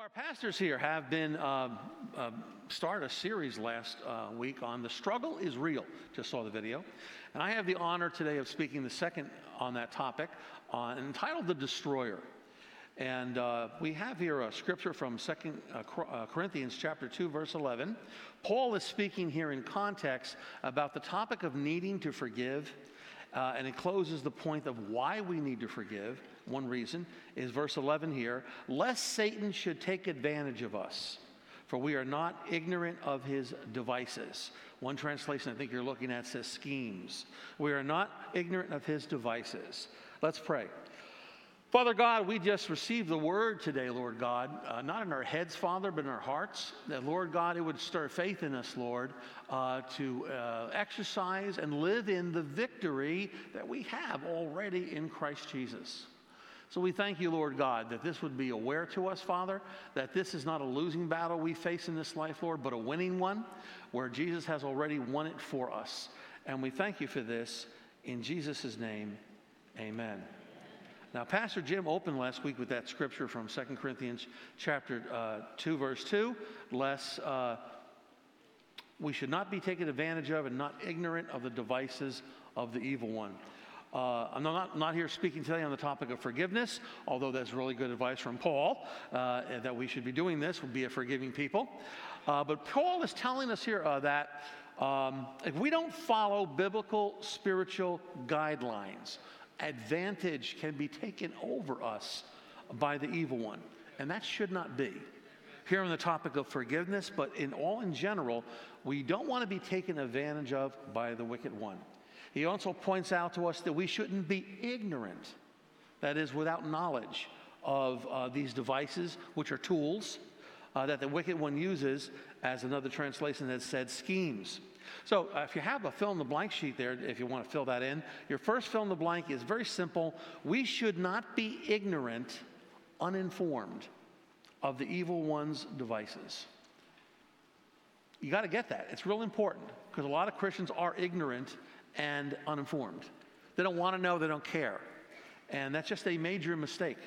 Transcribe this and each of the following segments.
our pastors here have been uh, uh, started a series last uh, week on the struggle is real. Just saw the video, and I have the honor today of speaking the second on that topic, uh, entitled "The Destroyer." And uh, we have here a scripture from Second uh, Corinthians chapter two, verse eleven. Paul is speaking here in context about the topic of needing to forgive uh, and it closes the point of why we need to forgive. One reason is verse 11 here lest Satan should take advantage of us, for we are not ignorant of his devices. One translation I think you're looking at says schemes. We are not ignorant of his devices. Let's pray. Father God, we just received the word today, Lord God, uh, not in our heads, Father, but in our hearts. That, Lord God, it would stir faith in us, Lord, uh, to uh, exercise and live in the victory that we have already in Christ Jesus. So we thank you, Lord God, that this would be aware to us, Father, that this is not a losing battle we face in this life, Lord, but a winning one where Jesus has already won it for us. And we thank you for this. In Jesus' name, amen. Now, Pastor Jim opened last week with that scripture from 2 Corinthians chapter uh, 2, verse 2, lest uh, we should not be taken advantage of and not ignorant of the devices of the evil one. Uh, I'm not, not here speaking today on the topic of forgiveness, although that's really good advice from Paul uh, that we should be doing this, be a forgiving people. Uh, but Paul is telling us here uh, that um, if we don't follow biblical spiritual guidelines, advantage can be taken over us by the evil one. And that should not be. Here on the topic of forgiveness, but in all in general, we don't want to be taken advantage of by the wicked one. He also points out to us that we shouldn't be ignorant, that is, without knowledge of uh, these devices, which are tools uh, that the wicked one uses, as another translation has said, schemes. So uh, if you have a fill in the blank sheet there, if you want to fill that in, your first fill in the blank is very simple. We should not be ignorant, uninformed of the evil one's devices. You got to get that. It's real important because a lot of Christians are ignorant and uninformed. They don't want to know, they don't care. And that's just a major mistake.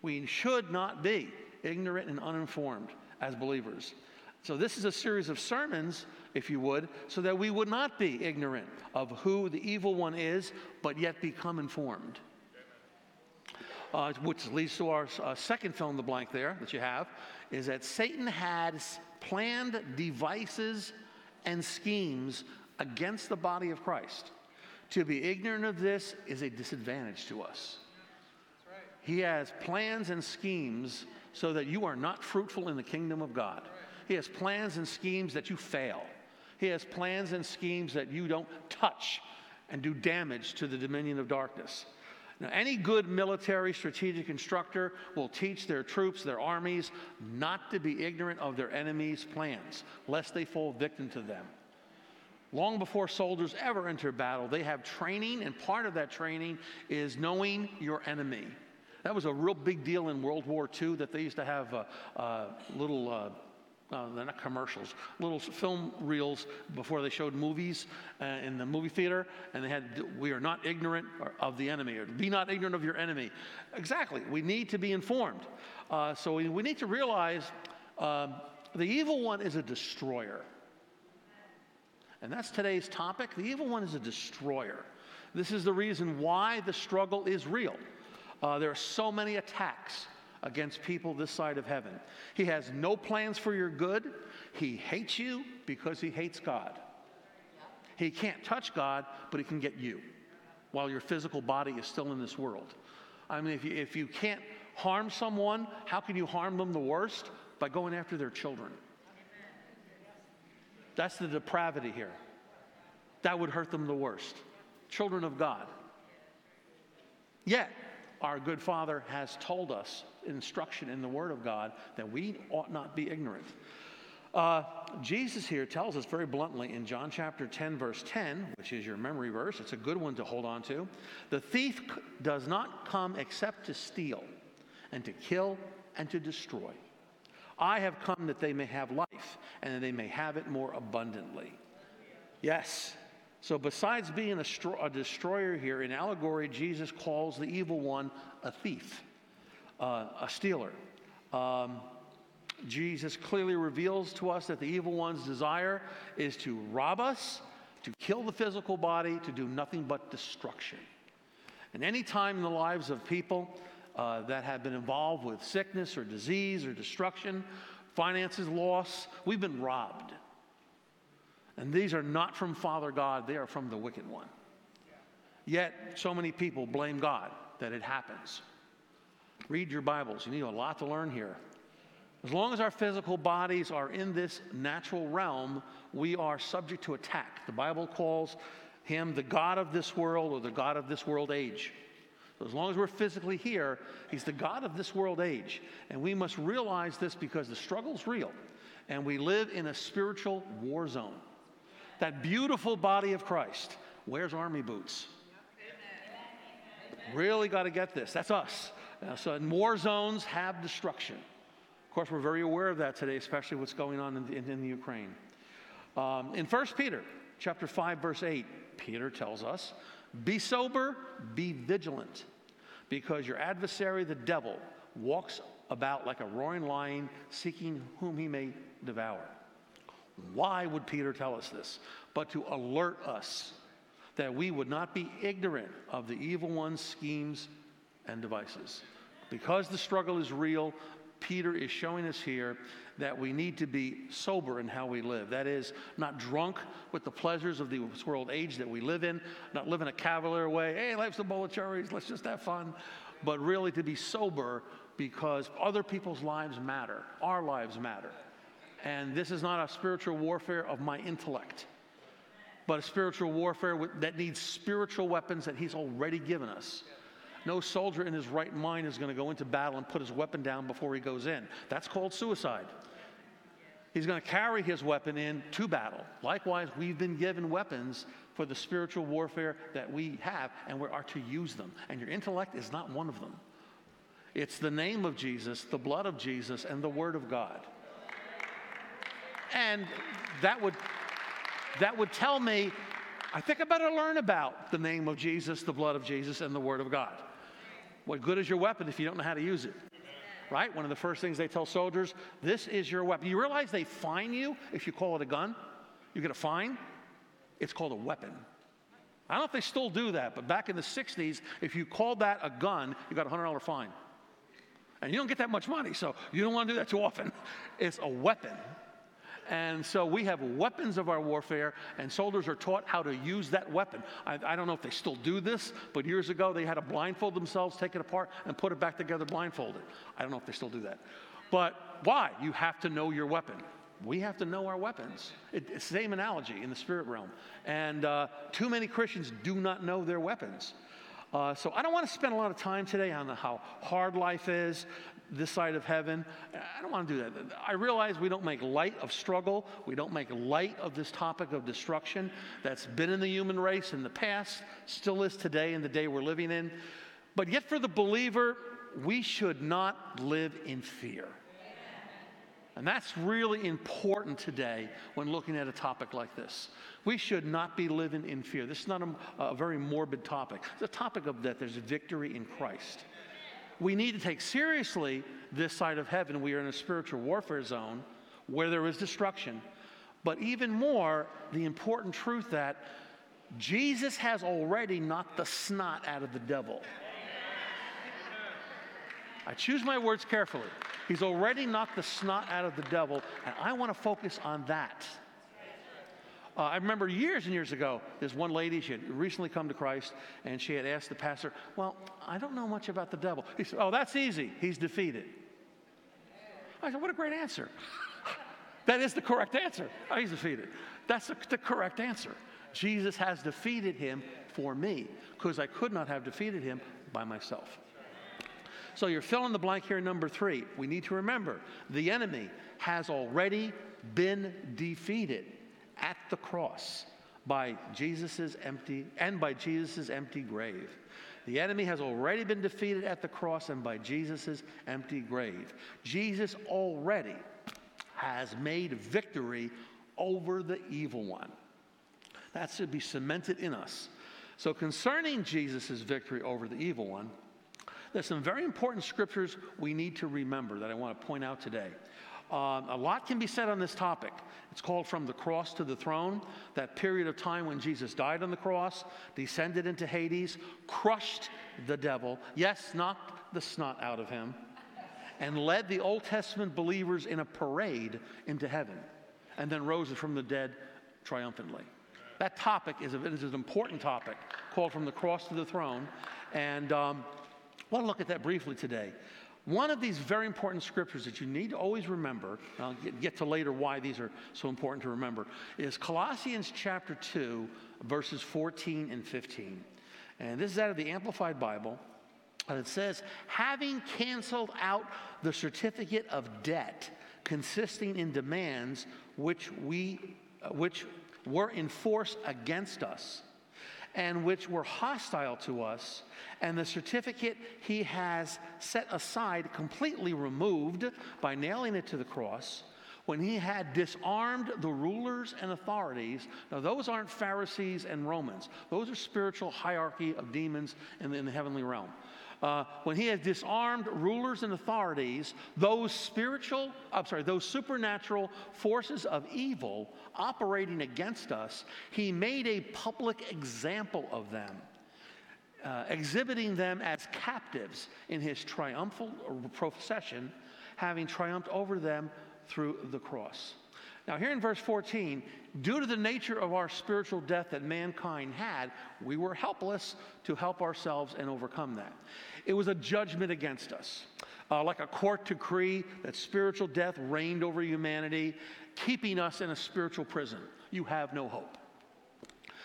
We should not be ignorant and uninformed as believers. So, this is a series of sermons, if you would, so that we would not be ignorant of who the evil one is, but yet become informed. Uh, which leads to our uh, second fill in the blank there that you have, is that Satan has planned devices and schemes against the body of Christ. To be ignorant of this is a disadvantage to us. He has plans and schemes so that you are not fruitful in the kingdom of God. He has plans and schemes that you fail. He has plans and schemes that you don't touch and do damage to the dominion of darkness. Now, any good military strategic instructor will teach their troops, their armies, not to be ignorant of their enemy's plans, lest they fall victim to them. Long before soldiers ever enter battle, they have training, and part of that training is knowing your enemy. That was a real big deal in World War II that they used to have uh, uh, little. Uh, uh, they're not commercials, little film reels before they showed movies uh, in the movie theater, and they had, we are not ignorant of the enemy, or be not ignorant of your enemy. Exactly, we need to be informed. Uh, so we, we, need to realize um, the evil one is a destroyer. And that's today's topic. The evil one is a destroyer. This is the reason why the struggle is real. Uh, there are so many attacks against people this side of heaven. He has no plans for your good. He hates you because he hates God. He can't touch God, but he can get you while your physical body is still in this world. I mean, if you, if you can't harm someone, how can you harm them the worst? By going after their children. That's the depravity here. That would hurt them the worst. Children of God. Yet, our good Father has told us instruction in the Word of God that we ought not be ignorant. Uh, Jesus here tells us very bluntly in John chapter 10, verse 10, which is your memory verse, it's a good one to hold on to. The thief does not come except to steal and to kill and to destroy. I have come that they may have life and that they may have it more abundantly. Yes. So, besides being a, stro- a destroyer here, in allegory, Jesus calls the evil one a thief, uh, a stealer. Um, Jesus clearly reveals to us that the evil one's desire is to rob us, to kill the physical body, to do nothing but destruction. And any time in the lives of people uh, that have been involved with sickness or disease or destruction, finances, loss, we've been robbed. And these are not from Father God, they are from the wicked one. Yet, so many people blame God that it happens. Read your Bibles, you need a lot to learn here. As long as our physical bodies are in this natural realm, we are subject to attack. The Bible calls him the God of this world or the God of this world age. So as long as we're physically here, he's the God of this world age. And we must realize this because the struggle's real. And we live in a spiritual war zone. That beautiful body of Christ wears army boots. Really got to get this. That's us. Uh, so, in war zones have destruction. Of course, we're very aware of that today, especially what's going on in, in, in the Ukraine. Um, in 1 Peter chapter 5, verse 8, Peter tells us, Be sober, be vigilant, because your adversary, the devil, walks about like a roaring lion, seeking whom he may devour. Why would Peter tell us this? But to alert us that we would not be ignorant of the evil one's schemes and devices. Because the struggle is real, Peter is showing us here that we need to be sober in how we live. That is, not drunk with the pleasures of the world age that we live in, not living a cavalier way, hey, life's a bowl of cherries, let's just have fun, but really to be sober because other people's lives matter, our lives matter. And this is not a spiritual warfare of my intellect, but a spiritual warfare that needs spiritual weapons that He's already given us. No soldier in his right mind is going to go into battle and put his weapon down before he goes in. That's called suicide. He's going to carry his weapon in to battle. Likewise, we've been given weapons for the spiritual warfare that we have, and we are to use them. And your intellect is not one of them. It's the name of Jesus, the blood of Jesus, and the Word of God. And that would, that would tell me, I think I better learn about the name of Jesus, the blood of Jesus, and the Word of God. What good is your weapon if you don't know how to use it? Right? One of the first things they tell soldiers this is your weapon. You realize they fine you if you call it a gun? You get a fine? It's called a weapon. I don't know if they still do that, but back in the 60s, if you called that a gun, you got a $100 fine. And you don't get that much money, so you don't want to do that too often. It's a weapon. And so we have weapons of our warfare, and soldiers are taught how to use that weapon. I, I, don't know if they still do this, but years ago they had to blindfold themselves, take it apart, and put it back together blindfolded. I don't know if they still do that. But why? You have to know your weapon. We have to know our weapons. It, same analogy in the spirit realm. And uh, too many Christians do not know their weapons. Uh, so I don't want to spend a lot of time today on how hard life is, this side of heaven. I don't want to do that. I realize we don't make light of struggle. We don't make light of this topic of destruction that's been in the human race in the past, still is today in the day we're living in. But yet, for the believer, we should not live in fear. And that's really important today when looking at a topic like this. We should not be living in fear. This is not a, a very morbid topic. It's a topic of that there's victory in Christ. We need to take seriously this side of heaven. We are in a spiritual warfare zone where there is destruction. But even more, the important truth that Jesus has already knocked the snot out of the devil. I choose my words carefully. He's already knocked the snot out of the devil, and I want to focus on that. Uh, I remember years and years ago, this one lady, she had recently come to Christ, and she had asked the pastor, Well, I don't know much about the devil. He said, Oh, that's easy. He's defeated. I said, What a great answer. that is the correct answer. Oh, he's defeated. That's the, the correct answer. Jesus has defeated him for me because I could not have defeated him by myself. So you're filling the blank here, number three. We need to remember the enemy has already been defeated at the cross by Jesus's empty and by Jesus's empty grave. The enemy has already been defeated at the cross and by Jesus's empty grave. Jesus already has made victory over the evil one. That should be cemented in us. So, concerning Jesus' victory over the evil one, there's some very important scriptures we need to remember that I want to point out today. Um, a lot can be said on this topic. It's called From the Cross to the Throne, that period of time when Jesus died on the cross, descended into Hades, crushed the devil, yes, knocked the snot out of him, and led the Old Testament believers in a parade into heaven, and then rose from the dead triumphantly. That topic is, a, is an important topic called From the Cross to the Throne. And um, I want to look at that briefly today. One of these very important scriptures that you need to always remember, I'll get, get, to later why these are so important to remember, is Colossians chapter 2, verses 14 and 15. And this is out of the Amplified Bible. And it says, having canceled out the certificate of debt consisting in demands which we, uh, which were in force against us and which were hostile to us, and the certificate he has set aside, completely removed by nailing it to the cross, when he had disarmed the rulers and authorities. Now, those aren't Pharisees and Romans, those are spiritual hierarchy of demons in the, in the heavenly realm uh, when he has disarmed rulers and authorities, those spiritual, I'm sorry, those supernatural forces of evil operating against us, he made a public example of them. Uh, exhibiting them as captives in his triumphal procession, having triumphed over them through the cross. Now, here in verse 14, due to the nature of our spiritual death that mankind had, we were helpless to help ourselves and overcome that. It was a judgment against us, uh, like a court decree that spiritual death reigned over humanity, keeping us in a spiritual prison. You have no hope.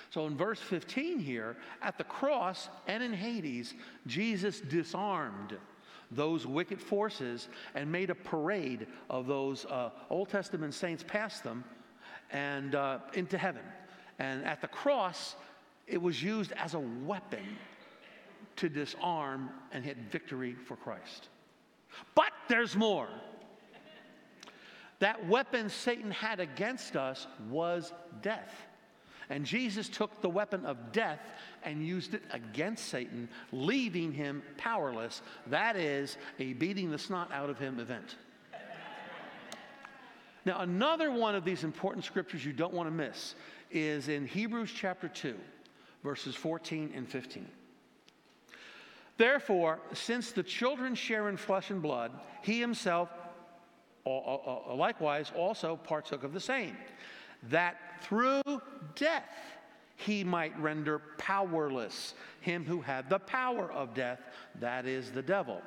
So in verse 15 here, at the cross and in Hades, Jesus disarmed those wicked forces and made a parade of those uh, Old Testament saints past them and uh, into heaven. And at the cross, it was used as a weapon to disarm and hit victory for Christ. But there's more. That weapon Satan had against us was death. And Jesus took the weapon of death and used it against Satan, leaving him powerless. That is a beating the snot out of him event. Now, another one of these important scriptures you don't want to miss is in Hebrews chapter 2, verses 14 and 15. Therefore, since the children share in flesh and blood, he himself likewise also partook of the same, that through death he might render powerless him who had the power of death, that is the devil,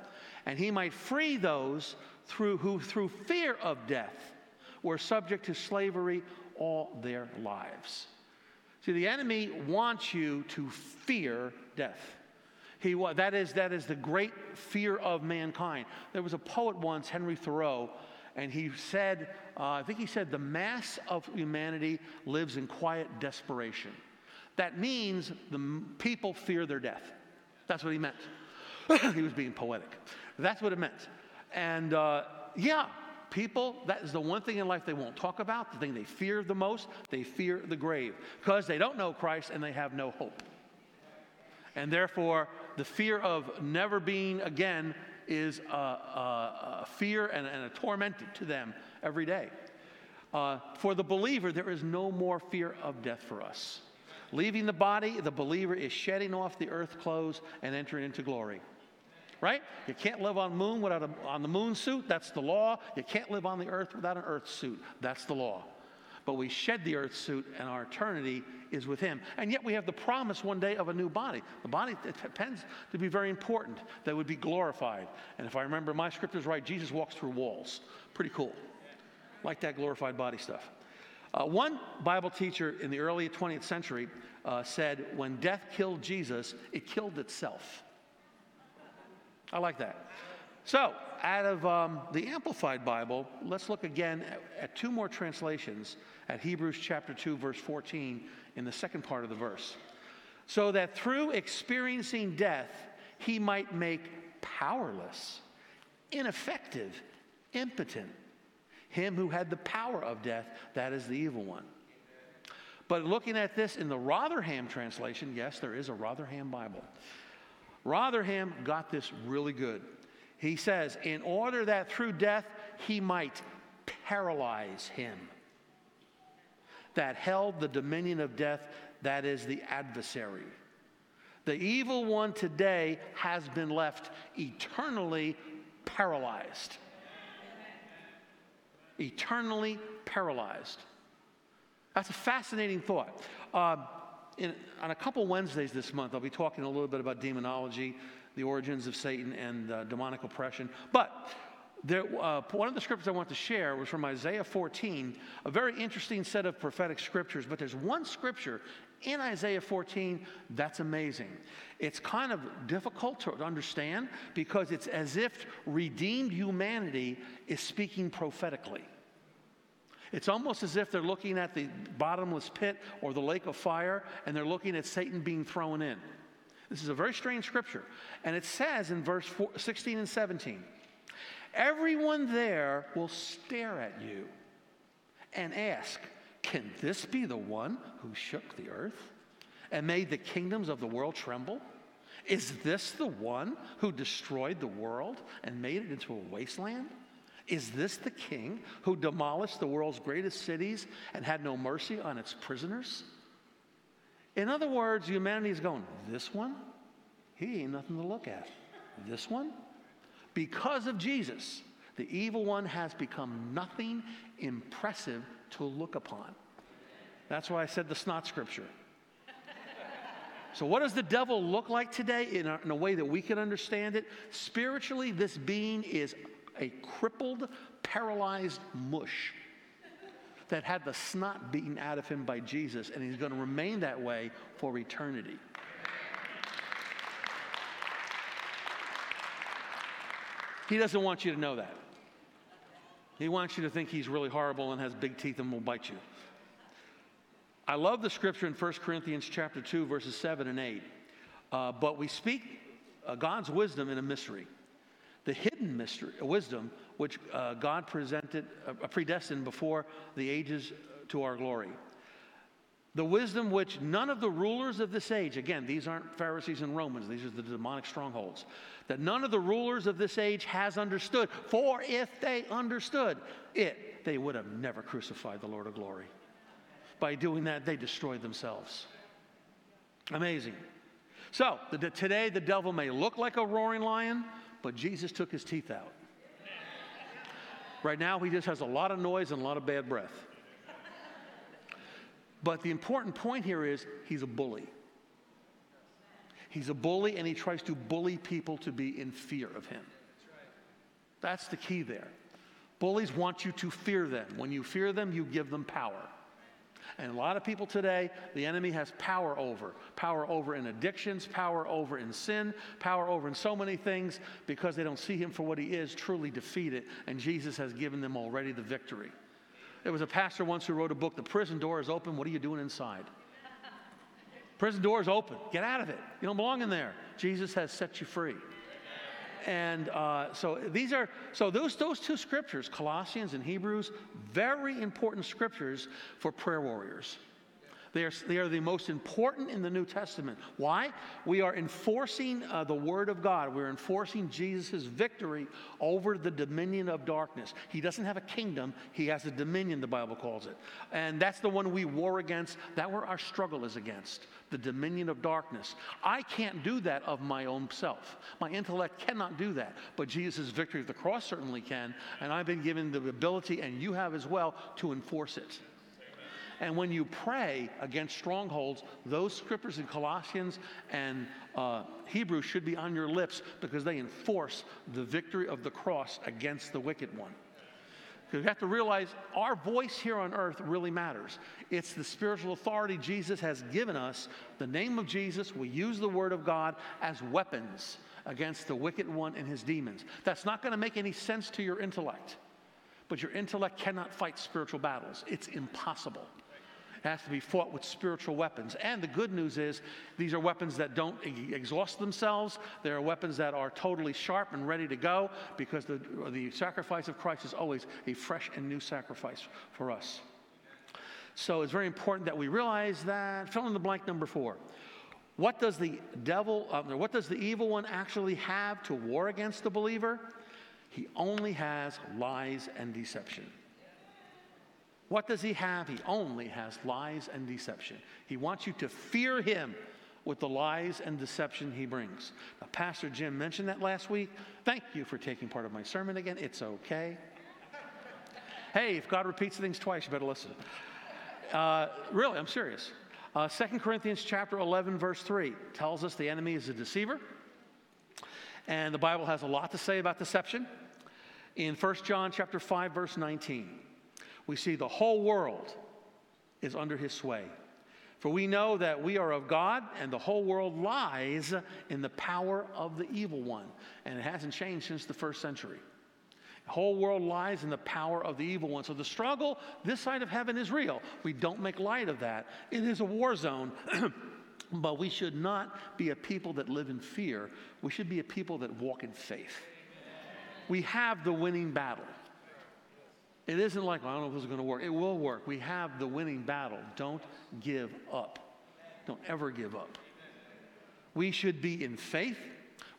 and he might free those through who through fear of death were subject to slavery all their lives. See, the enemy wants you to fear death. He, that, is, that is the great fear of mankind. There was a poet once, Henry Thoreau, and he said, uh, I think he said, the mass of humanity lives in quiet desperation. That means the people fear their death. That's what he meant. he was being poetic. That's what it meant. And uh, yeah, people, that is the one thing in life they won't talk about, the thing they fear the most. They fear the grave because they don't know Christ and they have no hope. And therefore, the fear of never being again is a, a, a fear and, and, a torment to them every day. Uh, for the believer, there is no more fear of death for us. Leaving the body, the believer is shedding off the earth clothes and entering into glory. Right? You can't live on moon without a, on the moon suit. That's the law. You can't live on the earth without an earth suit. That's the law but we shed the earth suit and our eternity is with him. And yet we have the promise one day of a new body. The body depends to be very important that would be glorified. And if I remember my scriptures right, Jesus walks through walls. Pretty cool. Like that glorified body stuff. Uh, one Bible teacher in the early 20th century uh, said, when death killed Jesus, it killed itself. I like that. So, out of um, the Amplified Bible, let's look again at, at, two more translations at Hebrews chapter 2, verse 14, in the second part of the verse. So that through experiencing death, he might make powerless, ineffective, impotent him who had the power of death, that is the evil one. But looking at this in the Rotherham translation, yes, there is a Rotherham Bible. Rotherham got this really good. He says, in order that through death he might paralyze him that held the dominion of death, that is the adversary. The evil one today has been left eternally paralyzed. Eternally paralyzed. That's a fascinating thought. Uh, in, on a couple Wednesdays this month, I'll be talking a little bit about demonology, the origins of Satan, and uh, demonic oppression. But there, uh, one of the scriptures I want to share was from Isaiah 14, a very interesting set of prophetic scriptures. But there's one scripture in Isaiah 14 that's amazing. It's kind of difficult to understand because it's as if redeemed humanity is speaking prophetically. It's almost as if they're looking at the bottomless pit or the lake of fire and they're looking at Satan being thrown in. This is a very strange scripture. And it says in verse 16 and 17 Everyone there will stare at you and ask, Can this be the one who shook the earth and made the kingdoms of the world tremble? Is this the one who destroyed the world and made it into a wasteland? Is this the king who demolished the world's greatest cities and had no mercy on its prisoners? In other words, humanity is going, This one? He ain't nothing to look at. This one? Because of Jesus, the evil one has become nothing impressive to look upon. That's why I said the snot scripture. So, what does the devil look like today in a, in a, way that we can understand it? Spiritually, this being is a crippled, paralyzed mush that had the snot beaten out of him by Jesus, and he's going to remain that way for eternity. He doesn't want you to know that. He wants you to think he's really horrible and has big teeth and will bite you. I love the scripture in 1 Corinthians chapter 2, verses 7 and 8. Uh, but we speak uh, God's wisdom in a mystery. The hidden mystery, wisdom, which uh, God presented, uh, predestined before the ages to our glory. The wisdom which none of the rulers of this age, again, these aren't Pharisees and Romans, these are the demonic strongholds, that none of the rulers of this age has understood. For if they understood it, they would have never crucified the Lord of glory. By doing that, they destroyed themselves. Amazing. So, the, today the devil may look like a roaring lion, but Jesus took his teeth out. Right now, he just has a lot of noise and a lot of bad breath. But the important point here is he's a bully. He's a bully and he tries to bully people to be in fear of him. That's the key there. Bullies want you to fear them. When you fear them, you give them power. And a lot of people today, the enemy has power over. Power over in addictions, power over in sin, power over in so many things because they don't see him for what he is, truly defeated. And Jesus has given them already the victory. There was a pastor once who wrote a book, The Prison Door is Open. What are you doing inside? Prison door is open. Get out of it. You don't belong in there. Jesus has set you free. And uh, so these are so those those two scriptures, Colossians and Hebrews, very important scriptures for prayer warriors. They are, they are the most important in the New Testament. Why? We are enforcing uh, the Word of God. We're enforcing Jesus' victory over the dominion of darkness. He doesn't have a kingdom, he has a dominion, the Bible calls it. And that's the one we war against. That where our struggle is against the dominion of darkness. I can't do that of my own self. My intellect cannot do that. But Jesus' victory of the cross certainly can. And I've been given the ability, and you have as well, to enforce it. And when you pray against strongholds, those scriptures in Colossians and uh, Hebrews should be on your lips because they enforce the victory of the cross against the wicked one. Because you have to realize our voice here on earth really matters. It's the spiritual authority Jesus has given us, the name of Jesus. We use the word of God as weapons against the wicked one and his demons. That's not going to make any sense to your intellect. But your intellect cannot fight spiritual battles, it's impossible. It has to be fought with spiritual weapons. And the good news is these are weapons that don't exhaust themselves. They are weapons that are totally sharp and ready to go because the, the sacrifice of Christ is always a fresh and new sacrifice for us. So it's very important that we realize that. Fill in the blank number four. What does the devil, uh, what does the evil one actually have to war against the believer? He only has lies and deception. What does he have? He only has lies and deception. He wants you to fear him with the lies and deception he brings. Now, Pastor Jim mentioned that last week. Thank you for taking part of my sermon again. It's okay. hey, if God repeats things twice, you better listen. Uh, really, I'm serious. Uh, 2 Corinthians chapter 11, verse 3 tells us the enemy is a deceiver. And the Bible has a lot to say about deception. In 1 John chapter 5, verse 19, we see the whole world is under his sway. For we know that we are of God, and the whole world lies in the power of the evil one. And it hasn't changed since the first century. The whole world lies in the power of the evil one. So the struggle this side of heaven is real. We don't make light of that. It is a war zone. but we should not be a people that live in fear. We should be a people that walk in faith. We have the winning battle. It isn't like, well, I don't know if this is going to work. It will work. We have the winning battle. Don't give up. Don't ever give up. We should be in faith.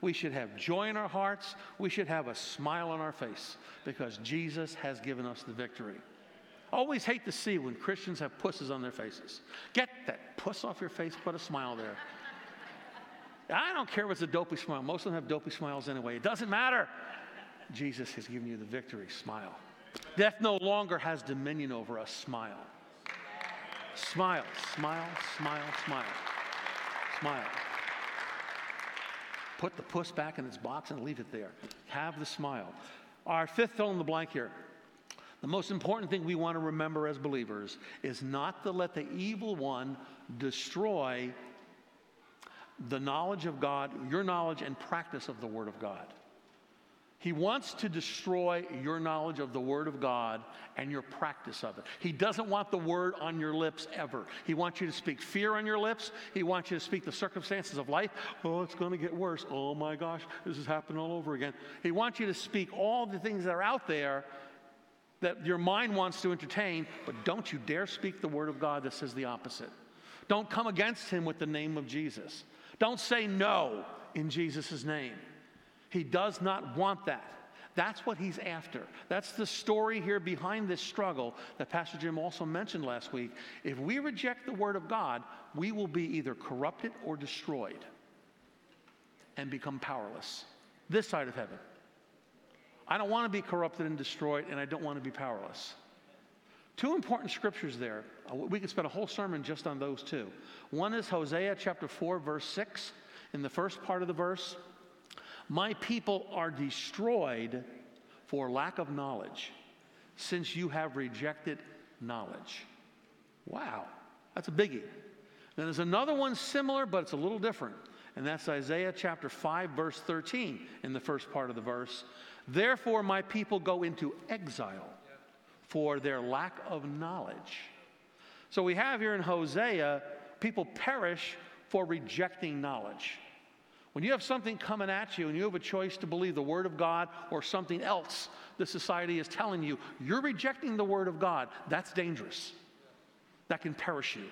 We should have joy in our hearts. We should have a smile on our face because Jesus has given us the victory. Always hate to see when Christians have pusses on their faces. Get that puss off your face, put a smile there. I don't care if it's a dopey smile. Most of them have dopey smiles anyway. It doesn't matter. Jesus has given you the victory. Smile. Death no longer has dominion over us. Smile. Smile, smile, smile, smile. Smile. Put the puss back in its box and leave it there. Have the smile. Our fifth fill in the blank here. The most important thing we want to remember as believers is not to let the evil one destroy the knowledge of God, your knowledge and practice of the Word of God. He wants to destroy your knowledge of the Word of God and your practice of it. He doesn't want the Word on your lips ever. He wants you to speak fear on your lips. He wants you to speak the circumstances of life. Oh, it's going to get worse. Oh my gosh, this is happening all over again. He wants you to speak all the things that are out there that your mind wants to entertain, but don't you dare speak the Word of God that says the opposite. Don't come against Him with the name of Jesus. Don't say no in Jesus' name. He does not want that. That's what he's after. That's the story here behind this struggle that Pastor Jim also mentioned last week. If we reject the Word of God, we will be either corrupted or destroyed and become powerless. This side of heaven. I don't want to be corrupted and destroyed, and I don't want to be powerless. Two important scriptures there. Uh, we could spend a whole sermon just on those two. One is Hosea chapter 4, verse 6. In the first part of the verse, my people are destroyed for lack of knowledge, since you have rejected knowledge. Wow, that's a biggie. Then there's another one similar, but it's a little different. And that's Isaiah chapter 5, verse 13, in the first part of the verse. Therefore, my people go into exile for their lack of knowledge. So we have here in Hosea, people perish for rejecting knowledge. When you have something coming at you and you have a choice to believe the Word of God or something else the society is telling you, you're rejecting the Word of God. That's dangerous. That can perish you.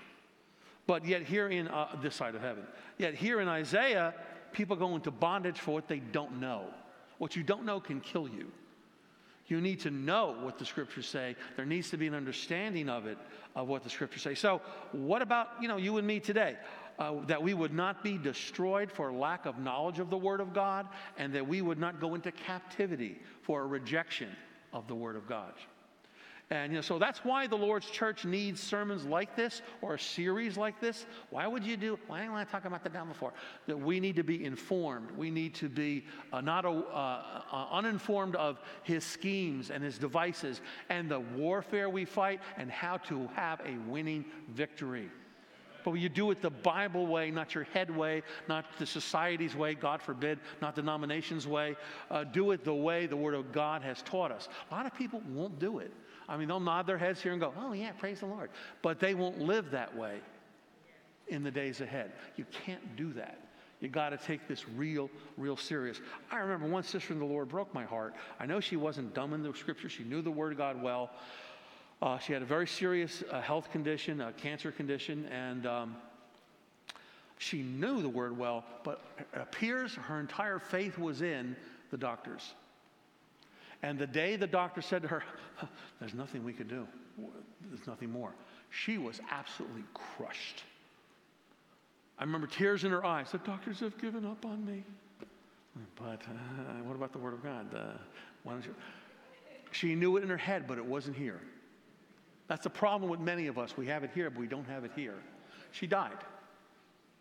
But yet, here in uh, this side of heaven, yet here in Isaiah, people go into bondage for what they don't know. What you don't know can kill you. You need to know what the scriptures say. There needs to be an understanding of it, of what the scriptures say. So, what about you know you and me today? Uh, that we would not be destroyed for lack of knowledge of the Word of God, and that we would not go into captivity for a rejection of the Word of God. And you know, so that's why the Lord's church needs sermons like this or a series like this. Why would you do? Why didn't I talk about that down before? That we need to be informed. We need to be uh, not a, uh, uh, uninformed of his schemes and his devices and the warfare we fight and how to have a winning victory. But you do it the Bible way, not your head way, not the society's way, God forbid, not the denomination's way. Uh, do it the way the Word of God has taught us. A lot of people won't do it. I mean, they'll nod their heads here and go, oh, yeah, praise the Lord. But they won't live that way in the days ahead. You can't do that. You got to take this real, real serious. I remember one sister in the Lord broke my heart. I know she wasn't dumb in the scripture, she knew the Word of God well. Uh, she had a very serious uh, health condition, a cancer condition, and um, she knew the word well, but it appears her entire faith was in the doctors. And the day the doctor said to her, There's nothing we could do, there's nothing more, she was absolutely crushed. I remember tears in her eyes. The doctors have given up on me. But uh, what about the Word of God? Why don't you? She knew it in her head, but it wasn't here. That's the problem with many of us. We have it here, but we don't have it here. She died.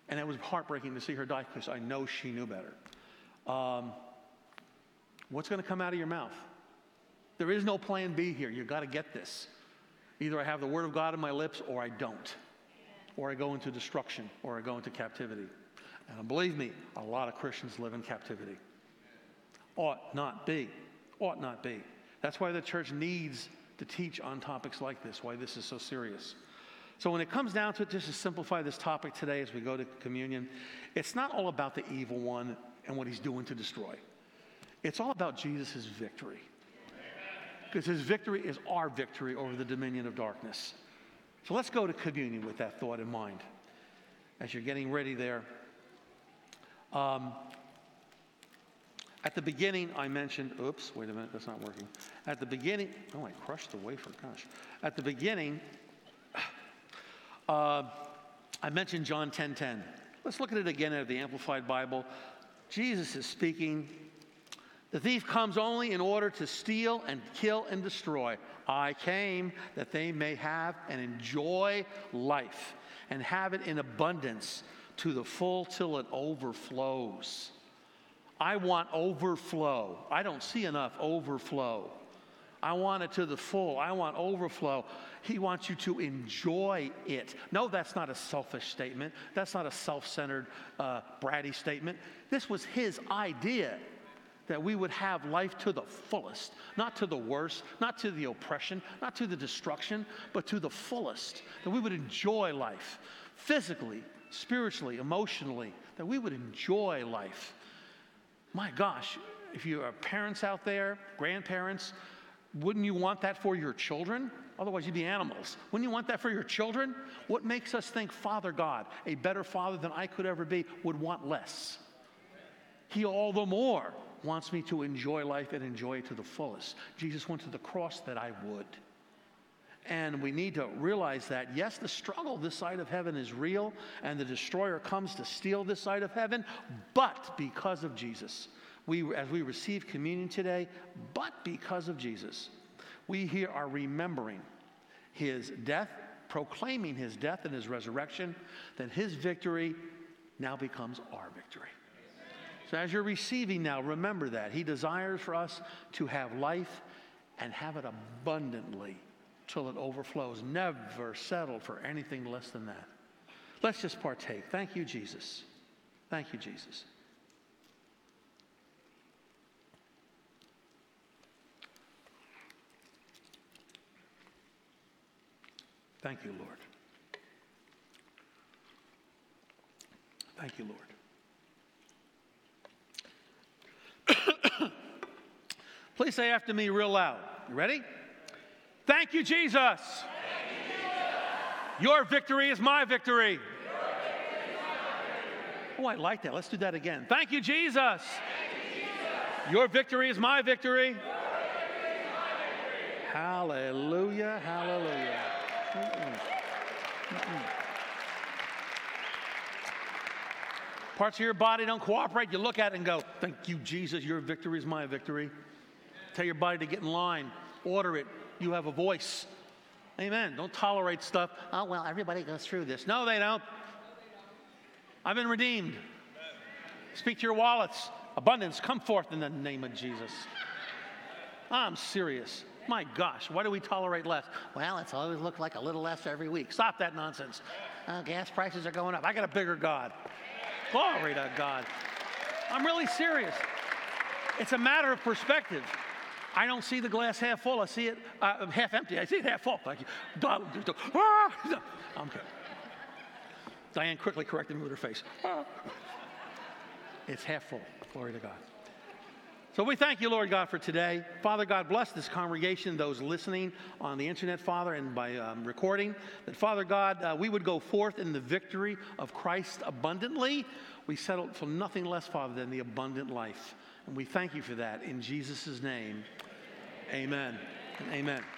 And it was heartbreaking to see her die because I know she knew better. Um, what's going to come out of your mouth? There is no plan B here. You've got to get this. Either I have the Word of God in my lips or I don't. Or I go into destruction or I go into captivity. And believe me, a lot of Christians live in captivity. Ought not be. Ought not be. That's why the church needs to teach on topics like this, why this is so serious. So, when it comes down to it, just to simplify this topic today as we go to communion, it's not all about the evil one and what he's doing to destroy. It's all about Jesus' victory. Because his victory is our victory over the dominion of darkness. So let's go to communion with that thought in mind. As you're getting ready there, um, at the beginning, I mentioned, oops, wait a minute, that's not working. At the beginning, oh, I crushed the wafer, gosh. At the beginning, uh, I mentioned John 10 10. Let's look at it again out of the Amplified Bible. Jesus is speaking. The thief comes only in order to steal and kill and destroy. I came that they may have and enjoy life and have it in abundance to the full till it overflows. I want overflow. I don't see enough overflow. I want it to the full. I want overflow. He wants you to enjoy it. No, that's not a selfish statement. That's not a self centered, uh, bratty statement. This was his idea that we would have life to the fullest, not to the worst, not to the oppression, not to the destruction, but to the fullest. That we would enjoy life physically, spiritually, emotionally, that we would enjoy life. My gosh, if you are parents out there, grandparents, wouldn't you want that for your children? Otherwise, you'd be animals. Wouldn't you want that for your children? What makes us think Father God, a better Father than I could ever be, would want less? He all the more wants me to enjoy life and enjoy it to the fullest. Jesus went to the cross that I would. And we need to realize that, yes, the struggle this side of heaven is real, and the destroyer comes to steal this side of heaven, but because of Jesus, we, as we receive communion today, but because of Jesus, we here are remembering his death, proclaiming his death and his resurrection, that his victory now becomes our victory. So as you're receiving now, remember that. He desires for us to have life and have it abundantly till it overflows. Never settle for anything less than that. Let's just partake. Thank you, Jesus. Thank you, Jesus. Thank you, Lord. Thank you, Lord. Please say after me real loud. You ready? Thank you, Jesus. Your victory is my victory. Oh, I like that. Let's do that again. Thank you, Jesus. Your victory is my victory. Hallelujah, hallelujah. Parts of your body don't cooperate. You look at it and go, Thank you, Jesus. Your victory is my victory. Tell your body to get in line, order it, you have a voice. Amen. Don't tolerate stuff. Oh, well, everybody goes through this. No, they don't. I've been redeemed. Speak to your wallets. Abundance, come forth in the name of Jesus. I'm serious. My gosh, why do we tolerate less? Well, it's always looked like a little less every week. Stop that nonsense. Uh, gas prices are going up. I got a bigger God. Glory to God. I'm really serious. It's a matter of perspective. I don't see the glass half full. I see it uh, half empty. I see it half full. Thank you. Ah! I'm kidding. Diane quickly corrected me with her face. Ah. It's half full. Glory to God. So we thank you, Lord God, for today. Father God, bless this congregation, those listening on the internet, Father, and by um, recording. That, Father God, uh, we would go forth in the victory of Christ abundantly. We settle for nothing less, Father, than the abundant life. And we thank you for that in Jesus' name. Amen. Amen.